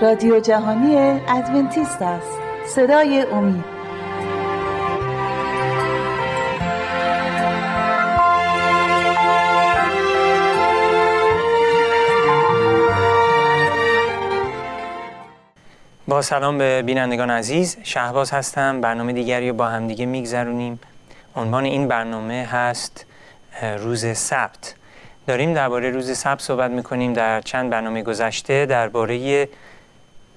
رادیو جهانی ادونتیست است. صدای امید. با سلام به بینندگان عزیز. شهباز هستم. برنامه دیگری رو با همدیگه میگذرونیم. عنوان این برنامه هست روز سبت. داریم درباره روز سبت صحبت می‌کنیم در چند برنامه گذشته درباره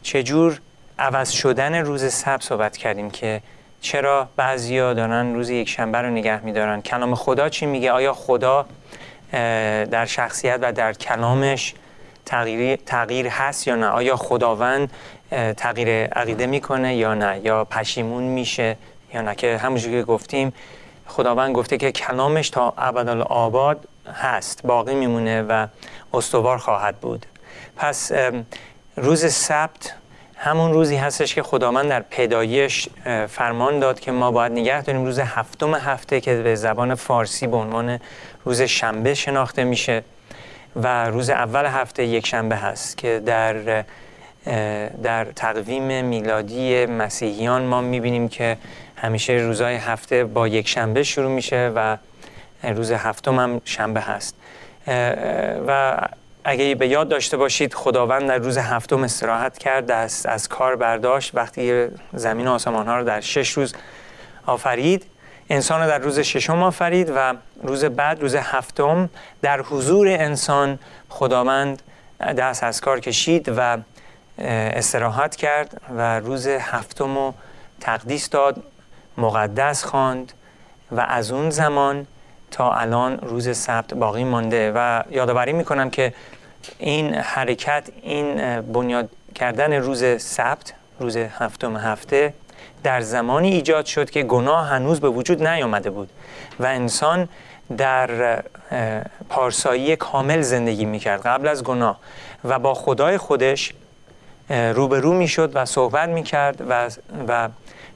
چجور عوض شدن روز سبت صحبت کردیم که چرا بعضیا دارن روز یک شنبه رو نگه میدارن. کلام خدا چی میگه؟ آیا خدا در شخصیت و در کلامش تغییر, تغییر هست یا نه؟ آیا خداوند تغییر عقیده می‌کنه یا نه؟ یا پشیمون میشه یا نه؟ که همونجور که گفتیم خداوند گفته که کلامش تا ابدالآباد هست باقی میمونه و استوار خواهد بود. پس روز سبت همون روزی هستش که خداوند در پیدایش فرمان داد که ما باید نگه داریم. روز هفتم هفته که به زبان فارسی به عنوان روز شنبه شناخته میشه و روز اول هفته یک شنبه هست که در در تقویم میلادی مسیحیان ما می‌بینیم که همیشه روزهای هفته با یک شنبه شروع میشه و روز هفتم هم شنبه هست. و اگه به یاد داشته باشید خداوند در روز هفتم استراحت کرد دست از کار برداشت وقتی زمین و آسمان ها رو در شش روز آفرید. انسان رو در روز ششم آفرید و روز بعد روز هفتم در حضور انسان خداوند دست از کار کشید و استراحت کرد و روز هفتم رو تقدیس داد. مقدس خواند و از اون زمان تا الان روز سبت باقی مانده و یادآوری می‌کنم که این حرکت این بنیاد کردن روز سبت روز هفتم هفته در زمانی ایجاد شد که گناه هنوز به وجود نیامده بود و انسان در پارسایی کامل زندگی می‌کرد قبل از گناه و با خدای خودش روبرو می‌شد و صحبت می‌کرد و, و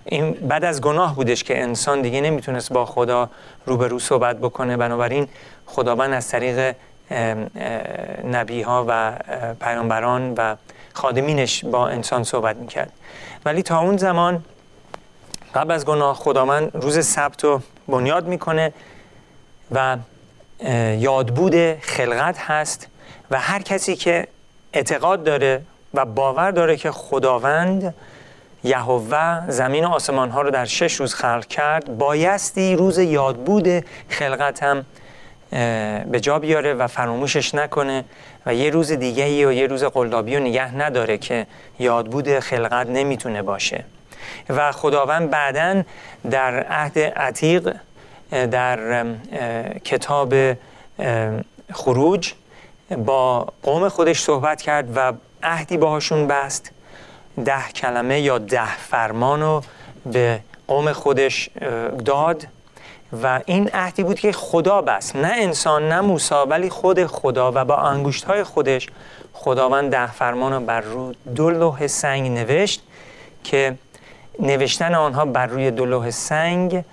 این بعد از گناه بودش که انسان دیگه نمی‌تونست با خدا روبرو صحبت بکنه. بنابراین خداوند از طریق نبی ها و پیامبران و خادمینش با انسان صحبت می‌کرد. ولی تا اون زمان قبل از گناه خداوند روز سبت رو بنیاد می‌کنه و یادبود خلقت هست و هر کسی که اعتقاد داره و باور داره که خداوند یهوه زمین و آسمان ها رو در شش روز خلق کرد. بایستی روز یادبود خلقت هم به جا بیاره و فراموشش نکنه و یه روز دیگه ای و یه روز قلابی رو نگه نداره که یادبود خلقت نمی‌تونه باشه. و خداوند بعدا در عهد عتیق در کتاب خروج با قوم خودش صحبت کرد و عهدی باهاشون بست. ده کلمه یا ده فرمان رو به قوم خودش داد و این عهدی بود که خدا بست. نه انسان نه موسا ولی خود خدا و با انگشت های خودش خداوند ده فرمان رو بر رو دو لوح سنگ نوشت که نوشتن آنها بر روی دو لوح سنگ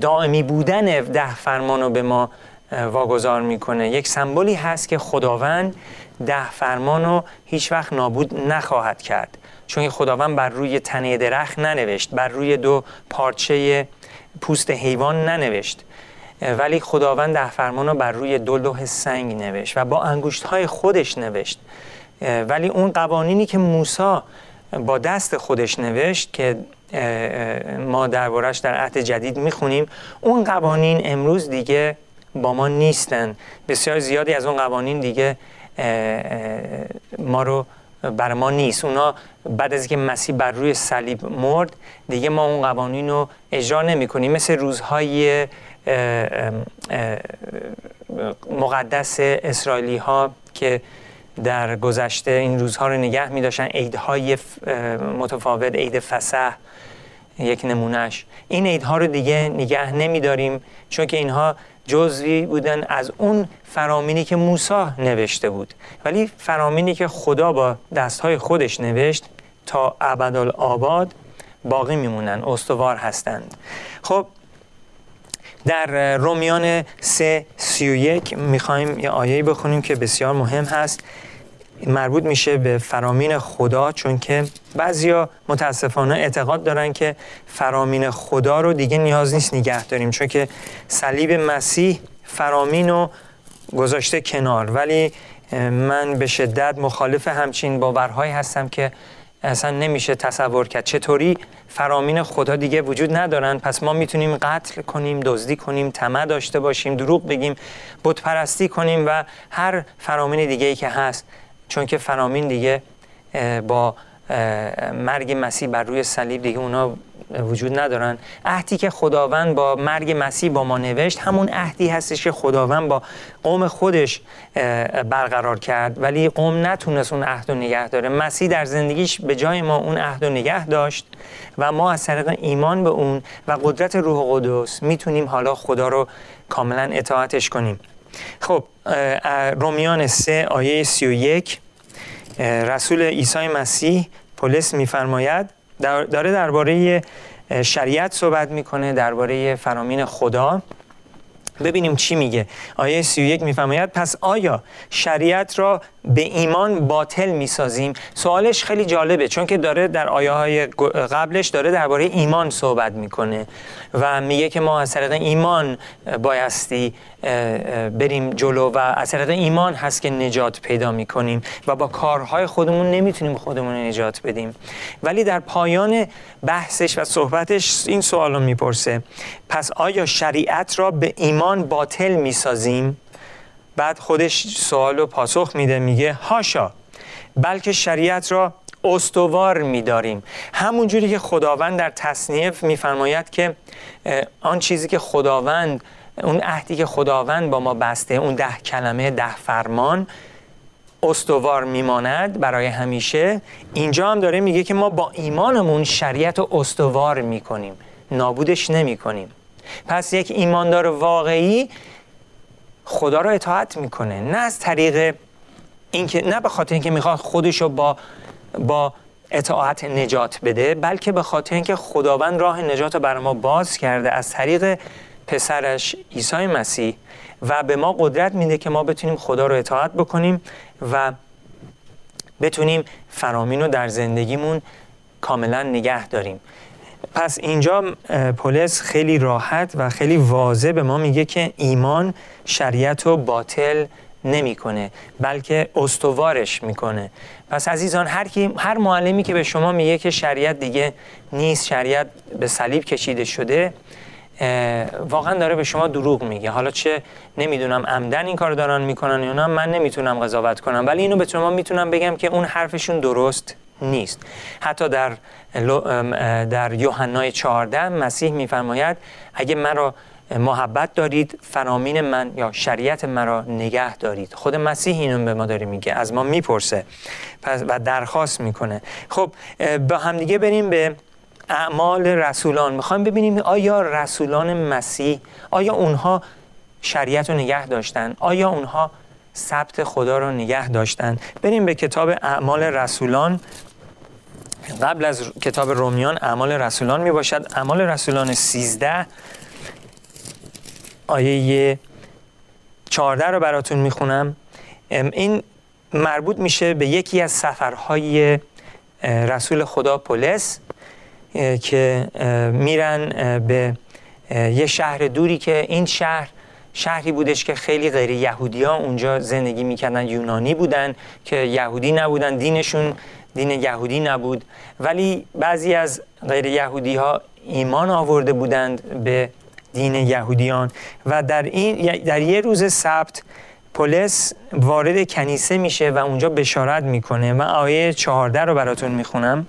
دائمی بودن ده فرمان رو به ما واگذار می‌کنه. یک سمبولی هست که خداوند ده فرمان رو هیچ وقت نابود نخواهد کرد. چون خداوند بر روی تنه درخت ننوشت بر روی دو پارچه پوست حیوان ننوشت. ولی خداوند ده فرمان رو بر روی دو لوح سنگ نوشت و با انگشت های خودش نوشت. ولی اون قوانینی که موسی با دست خودش نوشت که ما دربارش در عهد جدید می‌خونیم اون قوانین امروز دیگه با ما نیستن. بسیار زیادی از اون قوانین دیگه ما رو بر ما نیست. اونا بعد از اینکه مسیح بر روی صلیب مرد دیگه ما اون قوانین رو اجرا نمی کنیم مثل روزهای مقدس اسرائیلی ها که در گذشته این روزها رو نگه می داشتن عیدهای متفاوت عید فسح یک نمونهش این عیدها رو دیگه نگه نمی داریم چون که اینها جزوی بودن از اون فرامینی که موسی نوشته بود. ولی فرامینی که خدا با دستهای خودش نوشت تا ابدالآباد باقی میمونن استوار هستند. خب در رومیان 3 31 می‌خوایم یه آیه بخونیم که بسیار مهم هست. مربوط میشه به فرامین خدا چون که بعضیا متاسفانه اعتقاد دارن که فرامین خدا رو دیگه نیاز نیست نگه داریم چون که صلیب مسیح فرامین رو گذاشته کنار. ولی من به شدت مخالف همچین باورهایی هستم که اصلا نمیشه تصور کرد. چطوری فرامین خدا دیگه وجود ندارن؟ پس ما می‌تونیم قتل کنیم دزدی کنیم طمع داشته باشیم دروغ بگیم بت پرستی کنیم و هر فرامین دیگه ای که هست چون که فرامین دیگه با مرگ مسیح بر روی صلیب دیگه اونا وجود ندارن. عهدی که خداوند با مرگ مسیح با ما نوشت همون عهدی هستش که خداوند با قوم خودش برقرار کرد. ولی قوم نتونست اون عهد و نگه داره. مسیح در زندگیش به جای ما اون عهد و نگه داشت و ما از طریق ایمان به اون و قدرت روح قدس می‌تونیم حالا خدا رو کاملا اطاعتش کنیم. خب رومیان 3 آیه 31 رسول عیسی مسیح پولس میفرماید داره درباره شریعت صحبت می‌کنه درباره فرامین خدا. ببینیم چی میگه. آیه 31 میفرماید پس آیا شریعت را به ایمان باطل می‌سازیم؟ سوالش خیلی جالبه چون که داره در آیه های قبلش داره درباره ایمان صحبت می‌کنه و میگه که ما از طریق ایمان بایستی بریم جلو و طریق ایمان هست که نجات پیدا می‌کنیم و با کارهای خودمون نمی‌تونیم خودمون نجات بدیم. ولی در پایان بحثش و صحبتش این سوال رو می‌پرسه. پس آیا شریعت را به ایمان باطل می‌سازیم؟ بعد خودش سوال و پاسخ میده میگه هاشا بلکه شریعت را استوار میداریم. همون جوری که خداوند در تصنیف میفرماید که آن چیزی که خداوند اون عهدی که خداوند با ما بسته اون ده کلمه ده فرمان استوار میماند برای همیشه. اینجا هم داره میگه که ما با ایمانمون شریعت رو استوار می‌کنیم نابودش نمی‌کنیم. پس یک ایماندار واقعی خدا رو اطاعت می‌کنه نه از طریق اینکه نه به خاطر اینکه می‌خواد خودش رو با با اطاعت نجات بده بلکه به خاطر اینکه خداوند راه نجات رو برای ما باز کرده. از طریق پسرش عیسی مسیح و به ما قدرت میده که ما بتونیم خدا رو اطاعت بکنیم و بتونیم فرامین رو در زندگیمون کاملا نگه داریم. پس اینجا پولس خیلی راحت و خیلی واضح به ما میگه که ایمان شریعت رو باطل نمی‌کنه بلکه استوارش می‌کنه. پس عزیزان هر کی هر معلمی که به شما میگه که شریعت دیگه نیست شریعت به صلیب کشیده شده واقعا داره به شما دروغ میگه. حالا چه نمی‌دونم عمدن این کار دارن می‌کنن یا نه من نمی‌تونم قضاوت کنم. ولی اینو به شما می‌تونم بگم که اون حرفشون درست نیست. حتی در در یوحنای 14 مسیح میفرماید اگه مرا محبت دارید فرامین من یا شریعت مرا نگه دارید. خود مسیح اینو به ما داره میگه از ما می‌پرسه و درخواست می‌کنه. خب با همدیگه بریم به اعمال رسولان. می‌خوایم ببینیم آیا رسولان مسیح آیا اونها شریعت رو نگه داشتن؟ آیا اونها ثبت خدا رو نگه داشتن؟ بریم به کتاب اعمال رسولان. قبل از کتاب رومیان اعمال رسولان می باشد. اعمال رسولان 13 آیه 14 رو براتون می‌خونم این مربوط میشه به یکی از سفرهای رسول خدا پولس. که میرن به یه شهر دوری که این شهر شهری بودش که خیلی غیر یهودی ها اونجا زندگی می‌کردن یونانی بودن که یهودی نبودن دینشون دین یهودی نبود. ولی بعضی از غیر یهودی ها ایمان آورده بودند به دین یهودیان. و در, این در یه روز سبت پولس وارد کنیسه میشه و اونجا بشارت می‌کنه. و آیه چهارده رو براتون می‌خونم.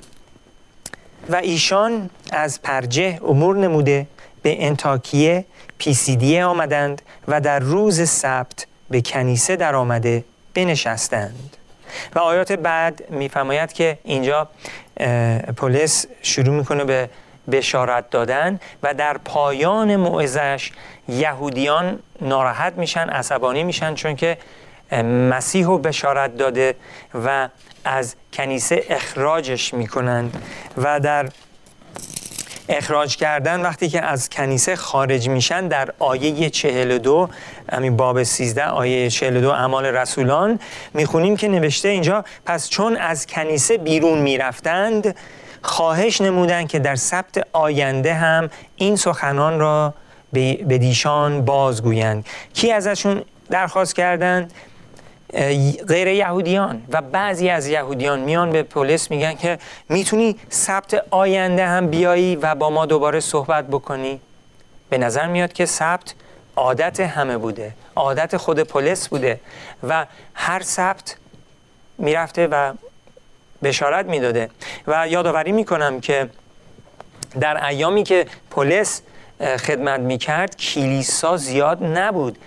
و ایشان از پرجه امور نموده به انتاکیه پیسیدیه آمدند و در روز سبت به کنیسه در آمده بنشستند. و آیات بعد میفرماید که اینجا پلیس شروع می‌کنه به بشارت دادن و در پایان موعظش یهودیان ناراحت میشن عصبانی میشن چون که مسیح رو بشارت داده و از کنیسه اخراجش می‌کنند و در اخراج کردن وقتی که از کنیسه خارج میشن در آیه 42 همین باب 13 آیه 42 اعمال رسولان می‌خونیم که نوشته اینجا پس چون از کنیسه بیرون می‌رفتند خواهش نمودند که در سبت آینده هم این سخنان را به دیشان بازگویند. کی ازشون درخواست کردند؟ غیر یهودیان. و بعضی از یهودیان میان به پلیس میگن که می‌تونی سبت آینده هم بیایی و با ما دوباره صحبت بکنی. به نظر میاد که سبت عادت همه بوده. عادت خود پلیس بوده. و هر سبت می‌رفته و بشارت می‌داده. و یادآوری می‌کنم که در ایامی که پلیس خدمت می‌کرد کلیسا زیاد نبود.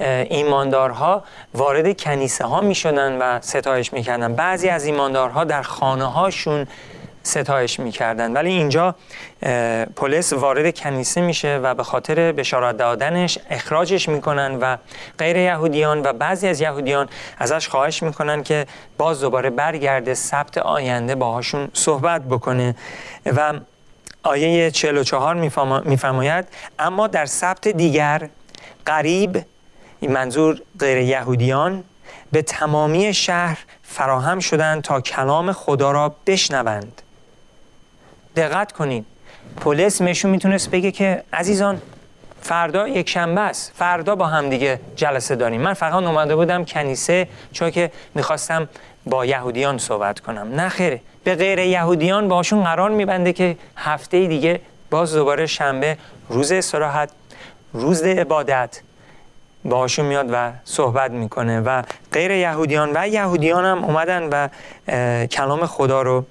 ایماندارها وارد کنیسه ها می شدن و ستایش می کردن. بعضی از ایماندارها در خانه هاشون ستایش می‌کردن ولی اینجا پلیس وارد کنیسه میشه و به خاطر بشارت دادنش اخراجش می‌کنن و غیر یهودیان و بعضی از یهودیان ازش خواهش می‌کنن که باز دوباره برگرده سبت آینده باهاشون صحبت بکنه و آیه 44 میفرماید اما در سبت دیگر قریب این منظور غیر یهودیان به تمامی شهر فراهم شدند تا کلام خدا را بشنوند. دقت کنین. پلیس مشون می‌تونست بگه که عزیزان فردا یک شنبه است. فردا با هم دیگه جلسه داریم. من فقط اومده بودم کنیسه چون که می‌خواستم با یهودیان صحبت کنم. نه خیره به غیر یهودیان باشون قرار میبنده که هفته دیگه باز دوباره شنبه روز استراحت روز عبادت باشون میاد و صحبت می‌کنه و غیر یهودیان و یهودیان هم اومدن و کلام خدا رو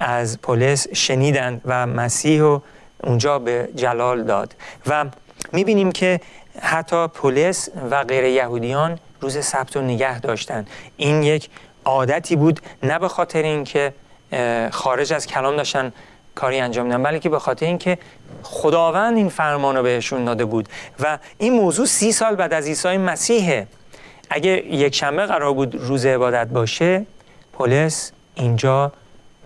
از پلیس شنیدند و مسیح رو اونجا به جلال داد. و می‌بینیم که حتی پلیس و غیر یهودیان روز سبت رو نگه داشتن. این یک عادتی بود نه به خاطر اینکه خارج از کلام داشتن کاری انجام میدن بلکه به خاطر اینکه خداوند این فرمان رو بهشون داده بود و این موضوع سی سال بعد از عیسی مسیحه. اگه یک شنبه قرار بود روز عبادت باشه پلیس اینجا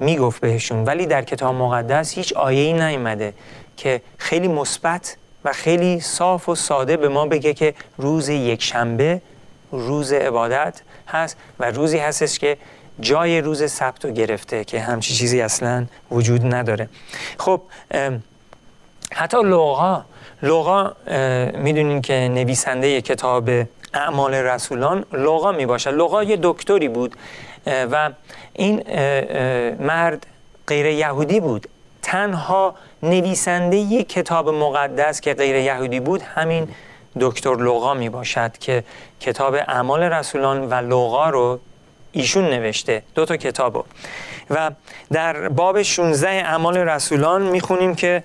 می‌گفت بهشون. ولی در کتاب مقدس هیچ آیه‌ای نیامده که خیلی مثبت و خیلی صاف و ساده به ما بگه که روز یک شنبه روز عبادت هست و روزی هستش که جای روز سبت رو گرفته که همچی چیزی اصلا وجود نداره. خب حتی لوقا لوقا می‌دونین که نویسنده کتاب اعمال رسولان لوقا می باشه لوقا یه دکتری بود و این مرد غیر یهودی بود. تنها نویسنده یک کتاب مقدس که غیر یهودی بود همین دکتر لوقا می باشد که کتاب اعمال رسولان و لوقا رو ایشون نوشته دو تا کتابو. و در باب 16 اعمال رسولان می‌خونیم که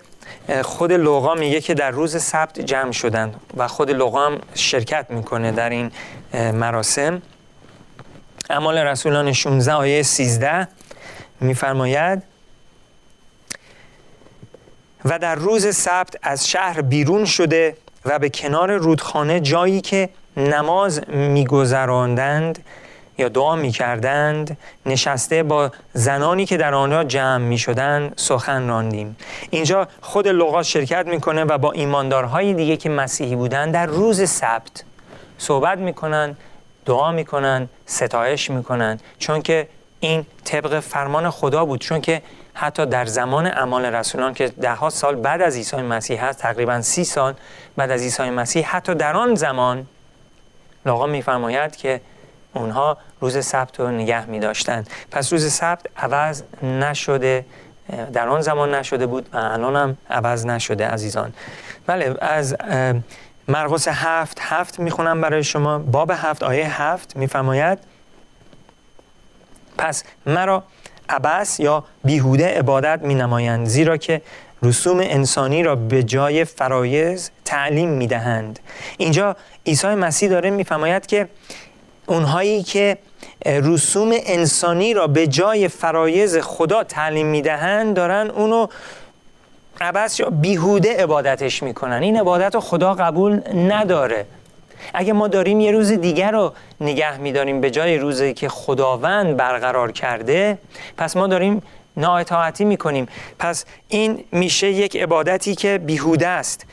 خود لوقا میگه که در روز سبت جمع شدن و خود لوقا هم شرکت می‌کنه در این مراسم. اعمال رسولان 16 آیه 13 میفرماید و در روز سبت از شهر بیرون شده و به کنار رودخانه جایی که نماز میگذراندند یا دعا می کردند نشسته با زنانی که در آنجا جمع می شدند سخن راندیم. اینجا خود لغات شرکت می‌کنه و با ایماندارهای دیگه که مسیحی بودند در روز سبت صحبت می‌کنن دعا می‌کنن ستایش می‌کنن چون که این طبق فرمان خدا بود چون که حتی در زمان اعمال رسولان که ده سال بعد از عیسی مسیح هست تقریبا سی سال بعد از عیسی مسیح حتی در آن زمان لاغا میفرماید که اونها روز سبت رو نگه می داشتن. پس روز سبت عوض نشده در آن زمان نشده بود و الان هم عوض نشده عزیزان. بله از مرقس هفت هفت می‌خونم برای شما. باب هفت آیه هفت میفرماید پس مرا عبس یا بیهوده عبادت می نمایند زیرا که رسوم انسانی را به جای فرایز تعلیم می دهند. اینجا عیسی مسیح داره میفرماید که اونهایی که رسوم انسانی را به جای فرایز خدا تعلیم می‌دهند دارن اونو عبس یا بیهوده عبادتش می‌کنن. این عبادت رو خدا قبول نداره. اگه ما داریم یه روز دیگر رو نگه میداریم به جای روزی که خداوند برقرار کرده پس ما داریم نااطاعتی می‌کنیم. پس این میشه یک عبادتی که بیهوده است.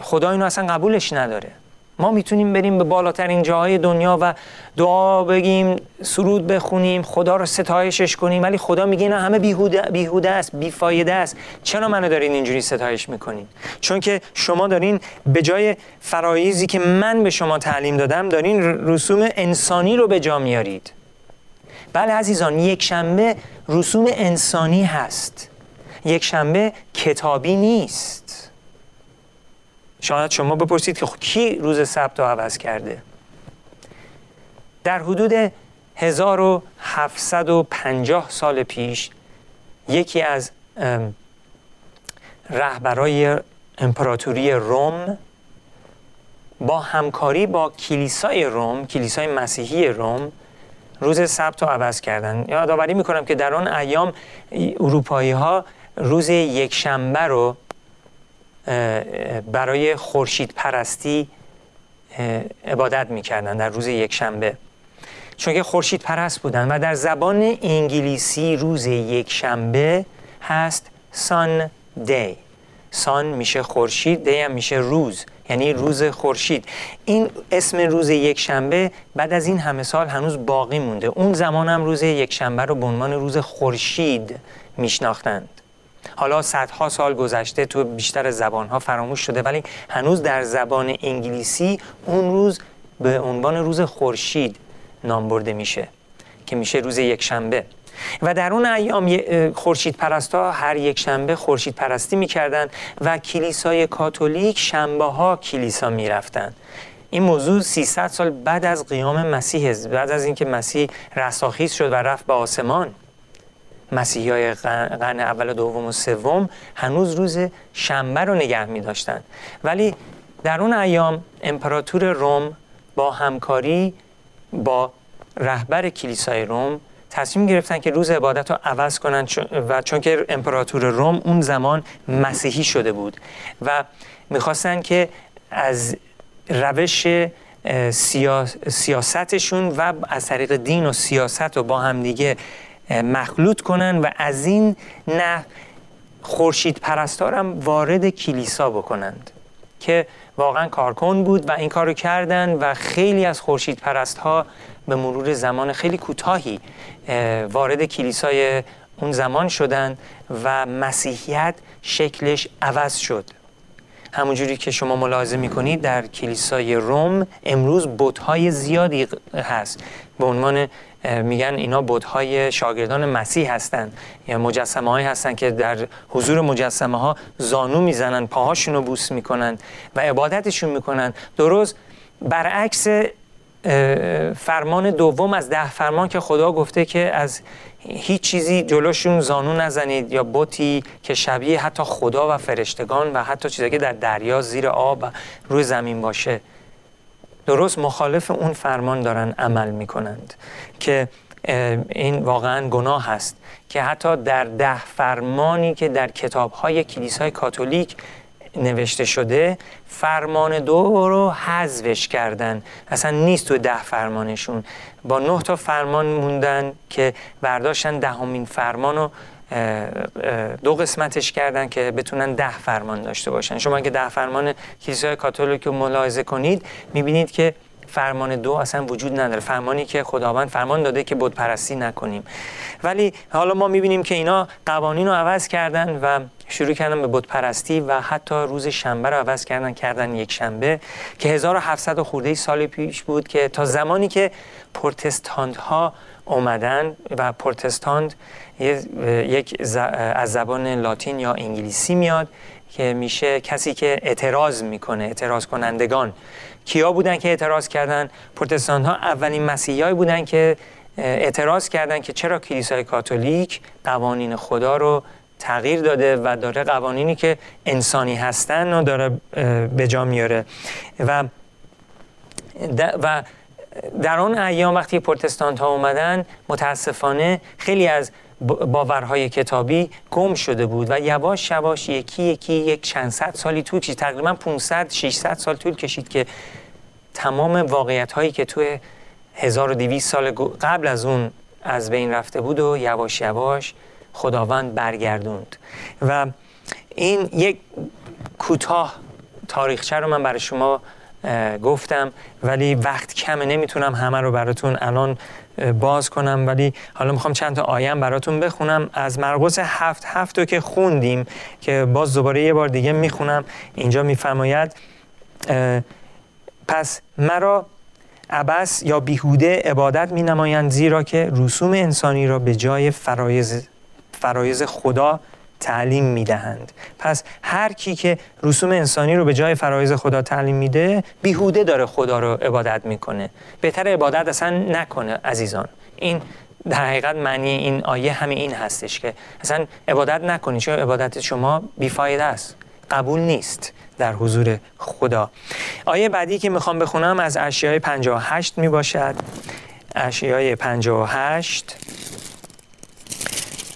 خدا اینو اصلا قبولش نداره. ما می‌تونیم بریم به بالاترین جاهای دنیا و دعا بگیم سرود بخونیم خدا رو ستایشش کنیم. ولی خدا میگه اینا همه بیهوده, بیهوده است بیفایده است. چرا منو دارین اینجوری ستایش می‌کنین؟ چون که شما دارین به جای فرایزی که من به شما تعلیم دادم دارین رسوم انسانی رو به جا میارید. بله عزیزان یک شنبه رسوم انسانی هست. یک شنبه کتابی نیست. شاید شما بپرسید که کی روز سبت رو عوض کرده؟ در حدود 1750 سال پیش یکی از رهبرای امپراتوری روم با همکاری با کلیسای روم کلیسای مسیحی روم روز سبت رو عوض کردن. یادآوری می‌کنم که در آن ایام اروپایی ها روز یک شنبه رو برای خورشید پرستی عبادت می‌کردن در روز یک شنبه چون که خورشید پرست بودن و در زبان انگلیسی روز یک شنبه هست سان دی سان میشه خورشید دی هم میشه روز یعنی روز خورشید. این اسم روز یک شنبه بعد از این همه سال هنوز باقی مونده. اون زمان هم روز یک شنبه رو به عنوان روز خورشید میشناختند. حالا صدها سال گذشته تو بیشتر زبانها فراموش شده ولی هنوز در زبان انگلیسی اون روز به عنوان روز خورشید نام برده میشه که میشه روز یک شنبه و در اون ایام خورشید پرستا هر یک شنبه خورشید پرستی می‌کردن و کلیسای کاتولیک شنبه ها کلیسا می‌رفتن. این موضوع 300 سال بعد از قیام مسیح بعد از اینکه مسیح رستاخیز شد و رفت به آسمان. مسیحی های قرن اول و دوم و سوم هنوز روز شنبه رو نگه می داشتن ولی در اون ایام امپراتور روم با همکاری با رهبر کلیسای روم تصمیم گرفتن که روز عبادت رو عوض کنن و چون که امپراتور روم اون زمان مسیحی شده بود و می‌خواستن که از روش سیاستشون و از طریق دین و سیاست رو با همدیگه مخلوط کنن و از این نه خورشید پرستارم وارد کلیسا بکنند که واقعا کارکن بود و این کارو کردن و خیلی از خورشید پرست ها به مرور زمان خیلی کوتاهی وارد کلیسای اون زمان شدن و مسیحیت شکلش عوض شد. همونجوری که شما ملاحظه می‌کنید در کلیسای روم امروز بتهای زیادی هست. به عنوان میگن اینا بودهای شاگردان مسیح هستند یا مجسمه هایی هستند که در حضور مجسمه ها زانو می‌زنن پاهاشون رو بوس می‌کنن و عبادتشون می‌کنن. درست برعکس فرمان دوم از ده فرمان که خدا گفته که از هیچ چیزی جلوشون زانو نزنید یا بوتی که شبیه حتی خدا و فرشتگان و حتی چیزی که در دریا زیر آب و روی زمین باشه. درست مخالف اون فرمان دارن عمل می‌کنند که این واقعا گناه هست که حتی در ده فرمانی که در کتاب های کلیسای کاتولیک نوشته شده فرمان دو رو حذفش کردن. اصلا نیست تو ده فرمانشون. با نه تا فرمان موندن که برداشتن دهمین فرمان رو دو قسمتش کردن که بتونن ده فرمان داشته باشن. شما اگه ده فرمان کلیسای کاتولیک رو ملاحظه کنید می‌بینید که فرمان دو اصلا وجود نداره. فرمانی که خداوند فرمان داده که بود پرستی نکنیم. ولی حالا ما می‌بینیم که اینا قوانین رو عوض کردن و شروع کردن به بود پرستی و حتی روز شنبه رو عوض کردن کردن یک شنبه که 1700 خورده سال پیش بود که تا زمانی که پرتستانت ها اومدن و پرتستانت یک از زبان لاتین یا انگلیسی میاد که میشه کسی که اعتراض می‌کنه اعتراض کنندگان. کیا بودن که اعتراض کردن؟ پروتستان ها اولین مسیحیایی بودن که اعتراض کردن که چرا کلیسای کاتولیک قوانین خدا رو تغییر داده و داره قوانینی که انسانی هستن رو داره به جا میاره. و و در آن ایام وقتی پروتستانت ها اومدن متاسفانه خیلی از باورهای کتابی گم شده بود و یواش یواش یکی یکی یک چند صد سالی طول کشید. تقریبا 500 600 سال طول کشید که تمام واقعیت هایی که توی 1200 سال قبل از اون از بین رفته بود و یواش یواش خداوند برگردوند. و این یک کوتاه تاریخچه رو من برای شما گفتم ولی وقت کمه نمی‌تونم همه رو براتون الان باز کنم ولی حالا می‌خوام چند تا آیم براتون بخونم. از مرقس هفت هفت رو که خوندیم که باز دوباره یه بار دیگه می‌خونم. اینجا میفرماید پس مرا عبس یا بیهوده عبادت می نمایند زیرا که رسوم انسانی را به جای فرایز, فرایز خدا تعلیم می‌دهند. پس هر کی که رسوم انسانی رو به جای فرایز خدا تعلیم میده بیهوده داره خدا رو عبادت می‌کنه. بهتر عبادت اصلا نکنه عزیزان. این در حقیقت معنی این آیه همین این هستش که اصلا عبادت نکنی چون عبادت شما بیفایده است. قبول نیست در حضور خدا. آیه بعدی که می‌خوام بخونم از اشیای 58 می باشد اشیای 58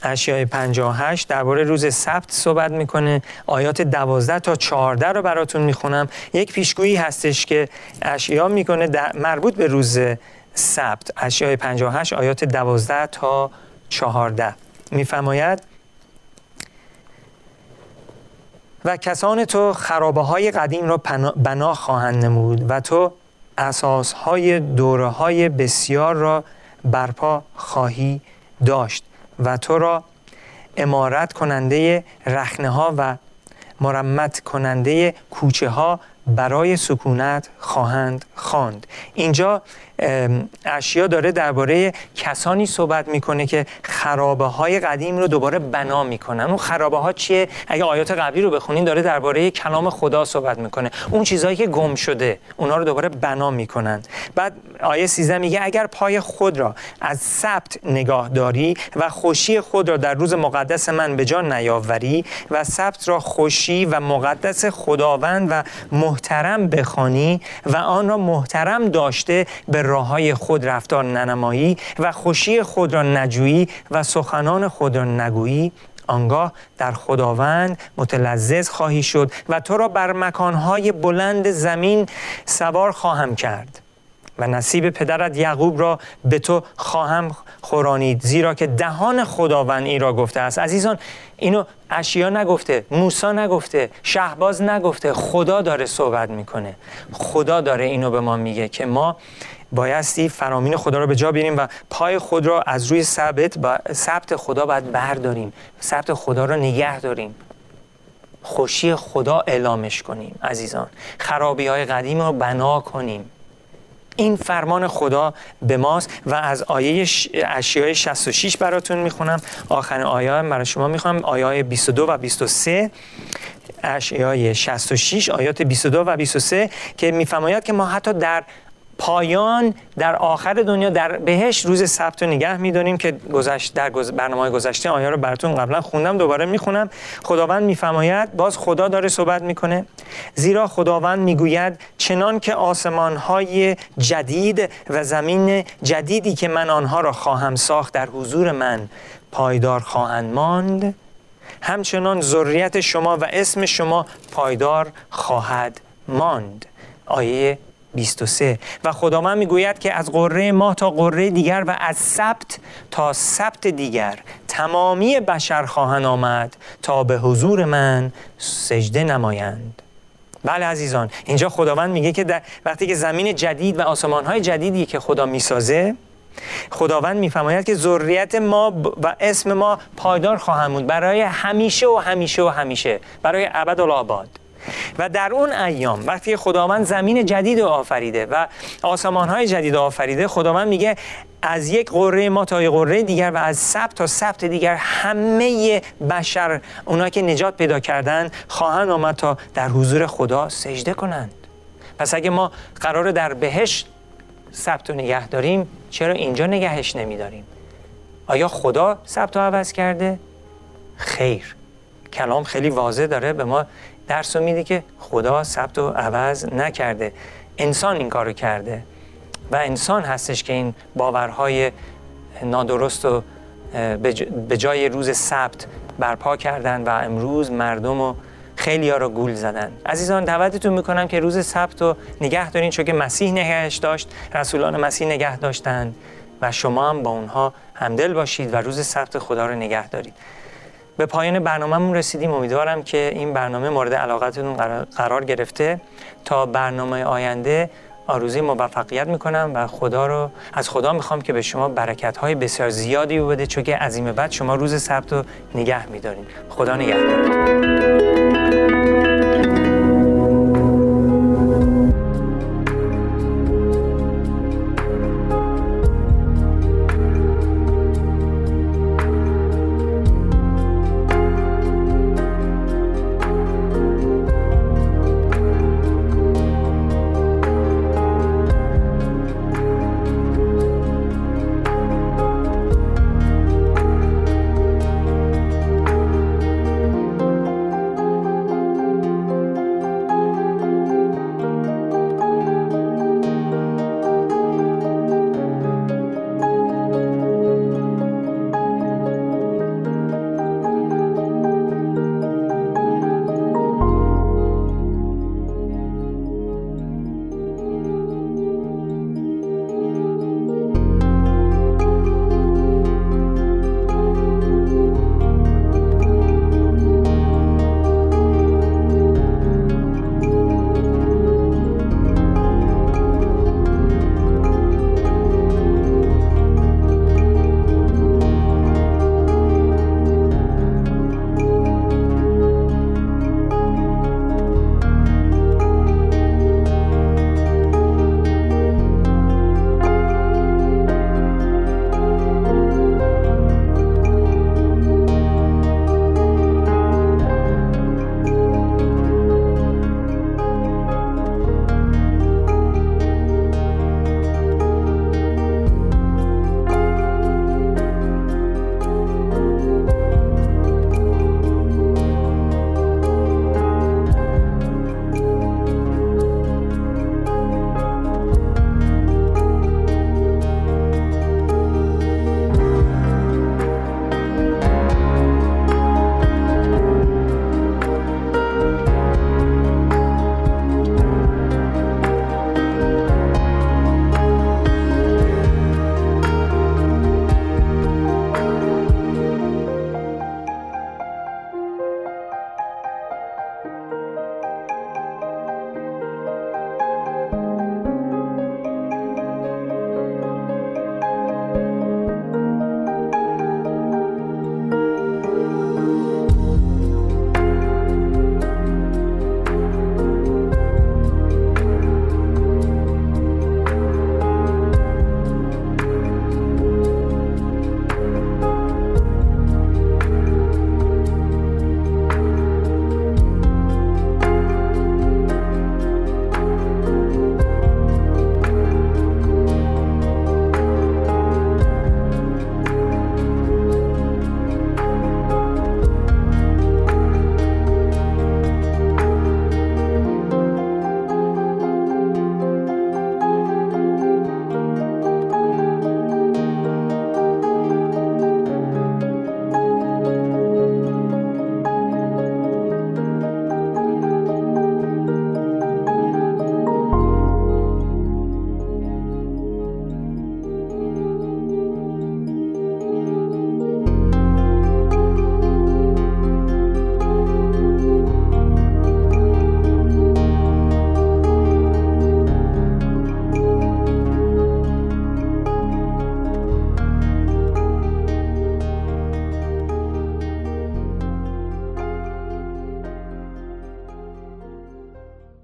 اشیای 58 درباره روز سبت صحبت می‌کنه. آیات 12 تا 14 رو براتون می‌خونم. یک پیشگویی هستش که اشیا می‌کنه مربوط به روز سبت. اشیای 58 آیات 12 تا 14 میفرماید و کسان تو خرابه های قدیم را بنا خواهند نمود و تو اساس های دوره های بسیار را برپا خواهی داشت. و تو را امارت کننده رخنه ها و مرمت کننده کوچه ها برای سکونت خواهند خواند. اینجا اشیا داره درباره کسانی صحبت می‌کنه که خرابه های قدیم رو دوباره بنا می‌کنن. اون خرابه ها چیه؟ اگه آیات قبلی رو بخونین داره درباره کلام خدا صحبت می‌کنه. اون چیزهایی که گم شده اونا رو دوباره بنا می‌کنن. بعد آیه 13 میگه اگر پای خود را از سبت نگاه داری و خوشی خود را در روز مقدس من به جان نیاوری و سبت را خوشی و مقدس خداوند و محترم بخوانی و آن را محترم داشته به راه های خود رفتار ننمایی و خوشی خود را نجویی و سخنان خود را نگویی آنگاه در خداوند متلذذ خواهی شد و تو را بر مکانهای بلند زمین سوار خواهم کرد و نصیب پدرت یعقوب را به تو خواهم خورانید زیرا که دهان خداوند این را گفته است. عزیزان اینو اشیا نگفته موسا نگفته شهباز نگفته خدا داره صحبت می‌کنه. خدا داره اینو به ما میگه که ما بایستی فرامین خدا رو به جا بیاریم و پای خود را از روی ثبت با ثبت خدا باید برداریم. ثبت خدا رو نگه داریم. خوشی خدا اعلامش کنیم عزیزان. خرابی های قدیم رو بنا کنیم. این فرمان خدا به ماست و از آیه اشیای 66 براتون می‌خونم. آخرین آیه برای شما می‌خونم آیه 22 و 23 اشیای 66 آیات 22 و 23 که میفرماید که ما حتی در پایان در آخر دنیا در بهش روز سبت رو نگه می‌دانیم که گذشت در برنامه گذشته آیا رو براتون قبلا خوندم دوباره می‌خونم. خداوند میفرماید باز خدا داره صحبت می‌کنه. زیرا خداوند می‌گوید چنان که آسمان های جدید و زمین جدیدی که من آنها را خواهم ساخت در حضور من پایدار خواهند ماند همچنان ذریت شما و اسم شما پایدار خواهد ماند. آیه 23 و خداوند می‌گوید که از قره ماه تا قره دیگر و از سبت تا سبت دیگر تمامی بشر خواهند آمد تا به حضور من سجده نمایند. بله عزیزان اینجا خداوند میگه که در وقتی که زمین جدید و آسمان های جدیدی که خدا می‌سازه خداوند میفرماید که ذریت ما و اسم ما پایدار خواهند بود. برای همیشه و همیشه و همیشه. برای ابد الآباد و در اون ایام وقتی خداوند زمین جدید آفریده و آسمان های جدید آفریده خداوند میگه از یک قره ما تا یک قره دیگر و از سبت تا سبت دیگر همه بشر اونا که نجات پیدا کردن خواهند آمد تا در حضور خدا سجده کنند. پس اگه ما قرار در بهشت سبت و نگه داریم چرا اینجا نگهش نمیداریم؟ آیا خدا سبت رو عوض کرده؟ خیر. کلام خیلی واضح داره به ما درس میده که خدا ثبت و عوض نکرده. انسان این کارو کرده و انسان هستش که این باورهای نادرست و به جای روز سبت برپا کردن و امروز مردم و خیلی ها رو گول زدن. عزیزان دعوتتون می‌کنم که روز سبت رو نگه دارین چون که مسیح نگهش داشت رسولان مسیح نگه داشتن و شما هم با اونها همدل باشید و روز سبت خدا رو نگه دارید. به پایان برنامهمون رسیدیم. امیدوارم که این برنامه مورد علاقتون قرار گرفته. تا برنامه آینده آرزوی موفقیت می‌کنم و خدا رو از خدا می‌خوام که به شما برکت های بسیار زیادی بده چون که از این بعد شما روز سبت رو نگه میدارین خدا نگهدارتون